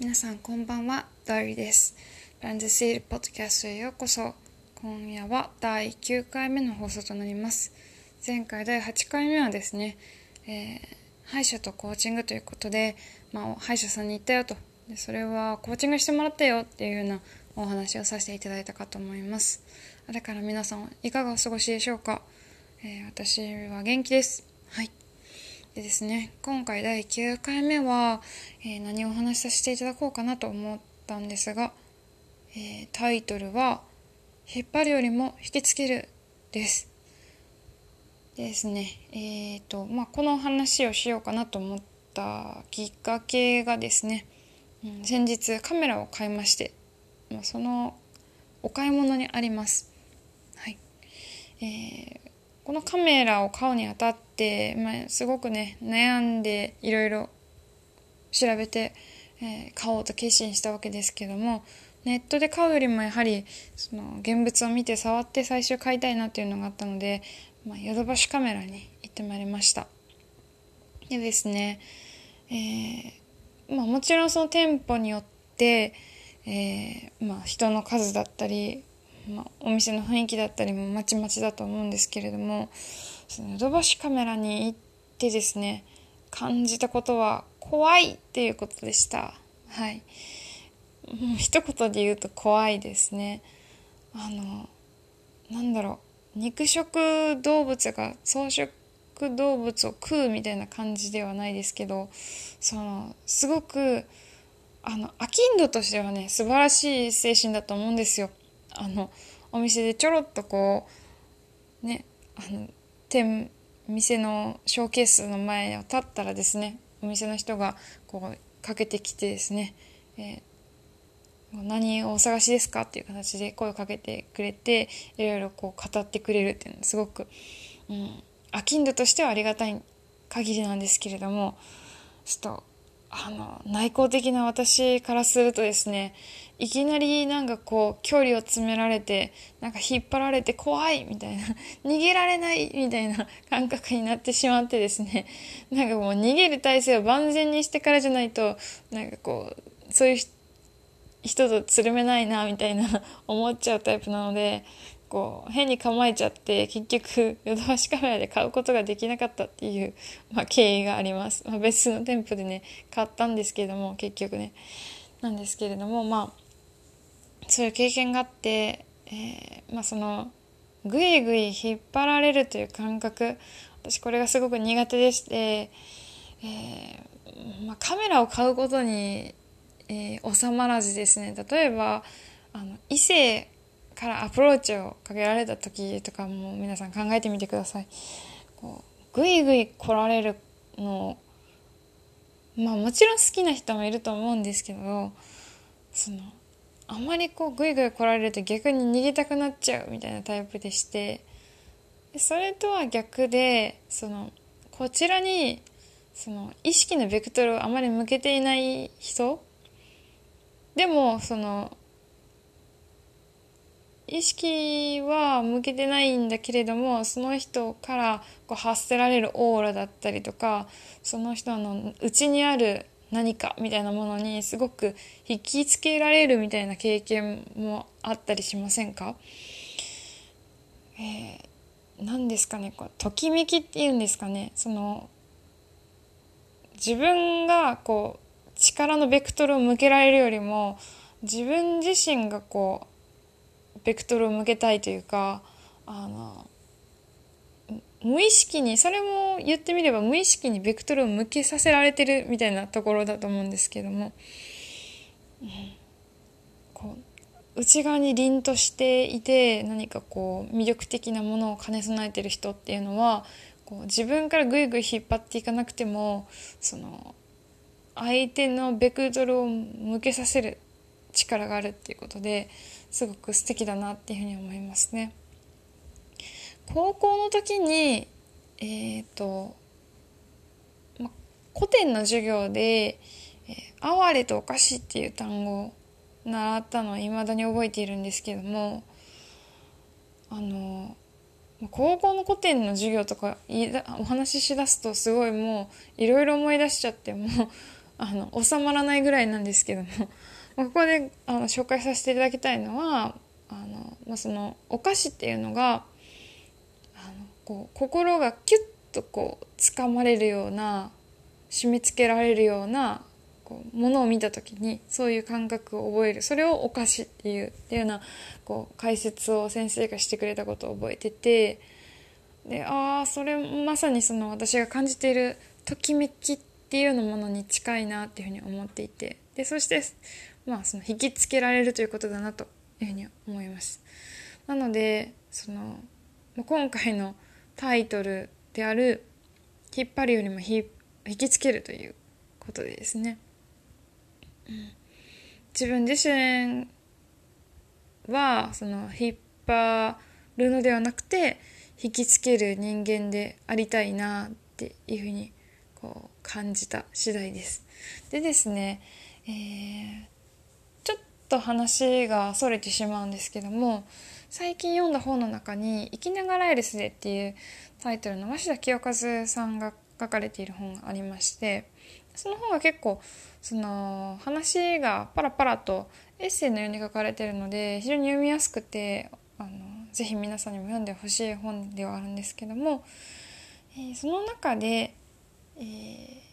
皆さんこんばんは、ダーリーです。ランドセールポッドキャストへようこそ。今夜は第9回目の放送となります。前回第8回目はですね、えー歯医者とコーチングということで、まあ、歯医者さんに行ったよと。でそれはコーチングしてもらったよっていうようなお話をさせていただいたかと思います。だから皆さんいかがお過ごしでしょうか、えー私は元気です。はい。でですね、今回第9回目は、えー何をお話しさせていただこうかなと思ったんですが、えータイトルは「引っ張るよりも引きつける」です。でですね、えーとまあ、この話をしようかなと思ったきっかけがですね、うん先日カメラを買いまして、まあ、そのお買い物にあります。はいえーこのカメラを買うにあたって、まあ、すごくね悩んでいろいろ調べて、えー買おうと決心したわけですけどもネットで買うよりもやはりその現物を見て触って最終買いたいなっていうのがあったので、まあ、ヨドバシカメラに行ってまいりました。でですね、えーまあ、もちろんその店舗によって、えーまあ、人の数だったり、まあ、お店の雰囲気だったりもまちまちだと思うんですけれどもそのヨドバシカメラに行ってですね感じたことは怖いっていうことでした。はい。もう一言で言うと怖いですね。あのなんだろう。肉食動物が草食動物を食うみたいな感じではないですけどそのすごくあの飽きん度としてはね素晴らしい精神だと思うんですよ。あのお店でちょろっとこうねあの店店のショーケースの前を立ったらですねお店の人がこうかけてきてですね、えー何をお探しですかっていう形で声をかけてくれていろいろこう語ってくれるっていうのはすごく、うん、飽きん度としてはありがたい限りなんですけれどもちょっとあの内向的な私からするとですねいきなりなんかこう距離を詰められてなんか引っ張られて怖いみたいな 逃げられないみたいな感覚になってしまってですねなんかもう逃げる体勢を万全にしてからじゃないとなんかこうそういう人とつるめないなみたいな思っちゃうタイプなのでこう変に構えちゃって結局ヨドバシカメラで買うことができなかったっていう、まあ、経緯があります、まあ、別の店舗でね買ったんですけれども結局ね。なんですけれどもまあそういう経験があって、えーまあ、そのぐいぐい引っ張られるという感覚私これがすごく苦手でして、えーまあ、カメラを買うことにえー収まらずですね。例えばあの異性からアプローチをかけられた時とかも皆さん考えてみてください。こうぐいぐい来られるのまあもちろん好きな人もいると思うんですけどそのあまりこうぐいぐい来られると逆に逃げたくなっちゃうみたいなタイプでしてそれとは逆でそのこちらにその意識のベクトルをあまり向けていない人でもその意識は向けてないんだけれどもその人からこう発せられるオーラだったりとかその人の内にある何かみたいなものにすごく引きつけられるみたいな経験もあったりしませんか、えー、何ですかねこうときめきっていうんですかね。その自分がこう力のベクトルを向けられるよりも自分自身がこうベクトルを向けたいというかあの無意識にそれも言ってみれば無意識にベクトルを向けさせられてるみたいなところだと思うんですけども、うんこう内側に凛としていて何かこう魅力的なものを兼ね備えてる人っていうのはこう自分からぐいぐい引っ張っていかなくてもその相手のベクトルを向けさせる力があるっていうことですごく素敵だなっていうふうに思いますね。高校の時にえっ、と、ま、古典の授業で「哀れとおかしい」っていう単語を習ったのは未だに覚えているんですけどもあの高校の古典の授業とかいだお話ししだすとすごいもういろいろ思い出しちゃってもうあの収まらないぐらいなんですけどもここであの紹介させていただきたいのはあの、まあ、そのお菓子っていうのがあのこう心がキュッとこう掴まれるような締め付けられるようなこうものを見た時にそういう感覚を覚える。それをお菓子っていうっていうようなこう解説を先生がしてくれたことを覚えててでああそれまさにその私が感じているときめきっていうようなものに近いなっていうふうに思っていて。でそしてまあその引きつけられるということだなというふうに思います。なのでその今回のタイトルである「引っ張るよりも引きつける」ということでですね、うん、自分自身はその引っ張るのではなくて引きつける人間でありたいなっていうふうにこう感じた次第です。でですね、えー、と話がそれてしまうんですけども最近読んだ本の中に「生きながらエルスで」っていうタイトルの鷲田清和さんが書かれている本がありましてその本は結構その話がパラパラとエッセイのように書かれてるので非常に読みやすくてあのぜひ皆さんにも読んでほしい本ではあるんですけども、えー、その中で、えー、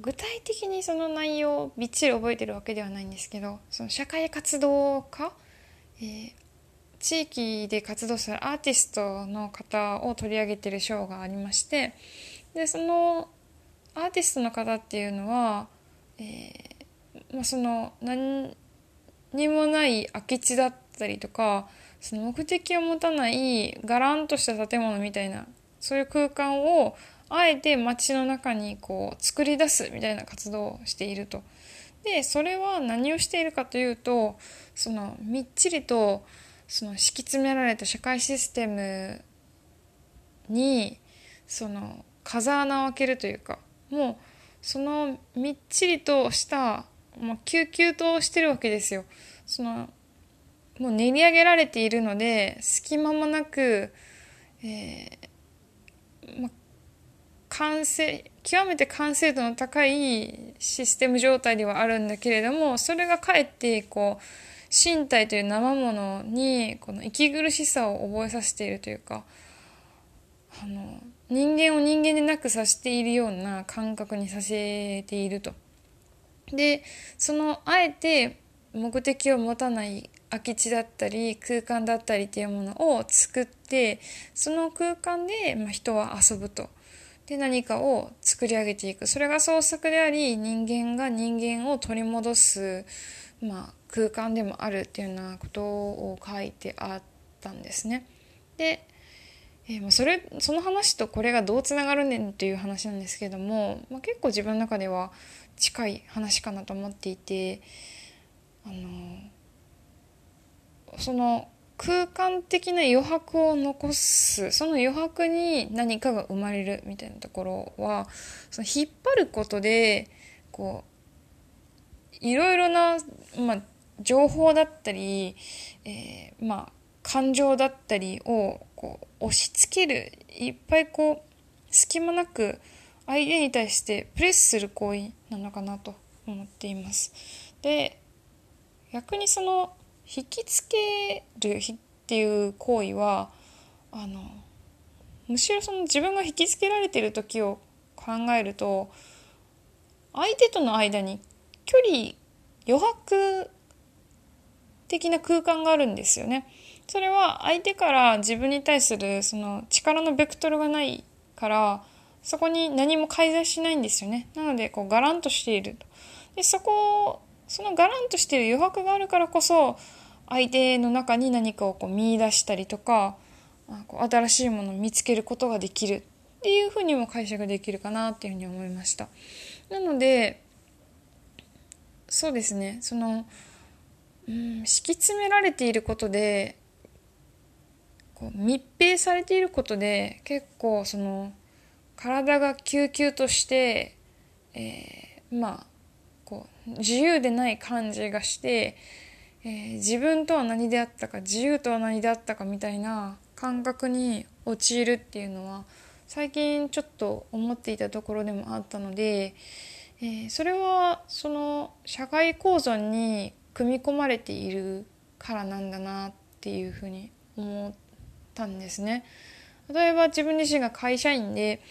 具体的にその内容をびっちり覚えてるわけではないんですけどその社会活動家、えー、地域で活動するアーティストの方を取り上げてる賞がありましてでそのアーティストの方っていうのは、えーまあ、その何にもない空き地だったりとかその目的を持たないがらんとした建物みたいなそういう空間をあえて街の中にこう作り出すみたいな活動をしていると。でそれは何をしているかというとそのみっちりとその敷き詰められた社会システムにその風穴を開けるというかもうそのみっちりとしたもう救急としてるわけですよ。そのもう練り上げられているので隙間もなく、えー、完成極めて完成度の高いシステム状態ではあるんだけれどもそれがかえってこう身体という生ものにこの息苦しさを覚えさせているというかあの人間を人間でなくさせているような感覚にさせていると。でそのあえて目的を持たない空き地だったり空間だったりっていうものを作ってその空間で、ま人は遊ぶと。で何かを作り上げていくそれが創作であり人間が人間を取り戻す、まあ、空間でもあるっていうようなことを書いてあったんですね。で、えー、まあそれその話とこれがどうつながるねんっていう話なんですけども、まあ、結構自分の中では近い話かなと思っていてあのその空間的な余白を残すその余白に何かが生まれるみたいなところはその引っ張ることでこういろいろな、まあ、情報だったり、えー、まあ感情だったりをこう押し付けるいっぱいこう隙間なく相手に対してプレスする行為なのかなと思っています。で逆にその引きつけるっていう行為はあのむしろその自分が引きつけられてる時を考えると相手との間に距離余白的な空間があるんですよね。それは相手から自分に対するその力のベクトルがないからそこに何も介在しないんですよね。なのでこうガランとしていると。でそこそのガランとしてる余白があるからこそ相手の中に何かをこう見出したりとかこう新しいものを見つけることができるっていうふうにも解釈できるかなっていうふうに思いました。なのでそうですねその、うん、敷き詰められていることでこう密閉されていることで結構その体が救急として、えー、まあこう自由でない感じがしてえー、自分とは何であったか自由とは何であったかみたいな感覚に陥るっていうのは最近ちょっと思っていたところでもあったので、えー、それはその社会構造に組み込まれているからなんだなっていうふうに思ったんですね。例えば自分自身が会社員で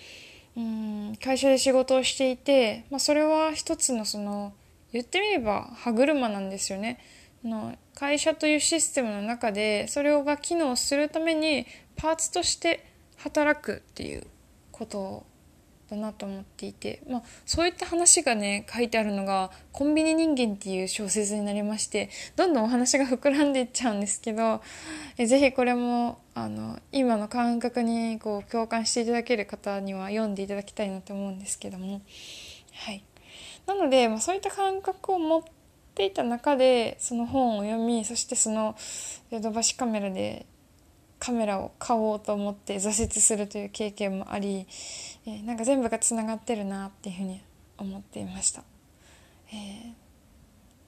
うん会社で仕事をしていて、まあ、それは一つのその言ってみれば歯車なんですよね。の会社というシステムの中でそれが機能するためにパーツとして働くっていうことだなと思っていて、まあ、そういった話がね書いてあるのが「コンビニ人間」っていう小説になりましてどんどんお話が膨らんでいっちゃうんですけどえぜひこれもあの今の感覚にこう共感していただける方には読んでいただきたいなと思うんですけども。はい。なので、まあ、そういった感覚を持っていた中でその本を読みそしてそのヨドバシカメラでカメラを買おうと思って挫折するという経験もあり、えー、なんか全部がつながってるなっていうふうに思っていました、えー、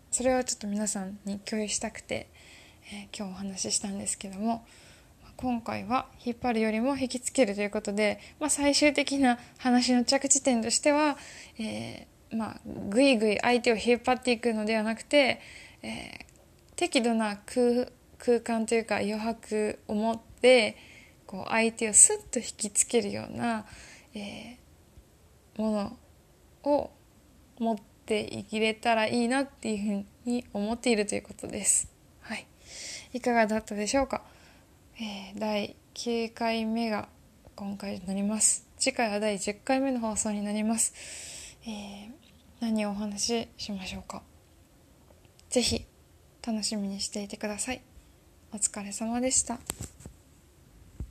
それをちょっと皆さんに共有したくて、えー、今日お話ししたんですけども今回は引っ張るよりも引きつけるということで、まあ、最終的な話の着地点としては、えー、まあ、ぐいぐい相手を引っ張っていくのではなくて、え適度な空空間というか余白を持ってこう相手をスッと引きつけるような、えー、ものを持っていけれたらいいなっていうふうに思っているということです。はい、いかがだったでしょうか、えー、第9回目が今回になります。次回は第10回目の放送になります。えー、何をお話ししましょうか？ぜひ楽しみにしていてください。お疲れ様でした。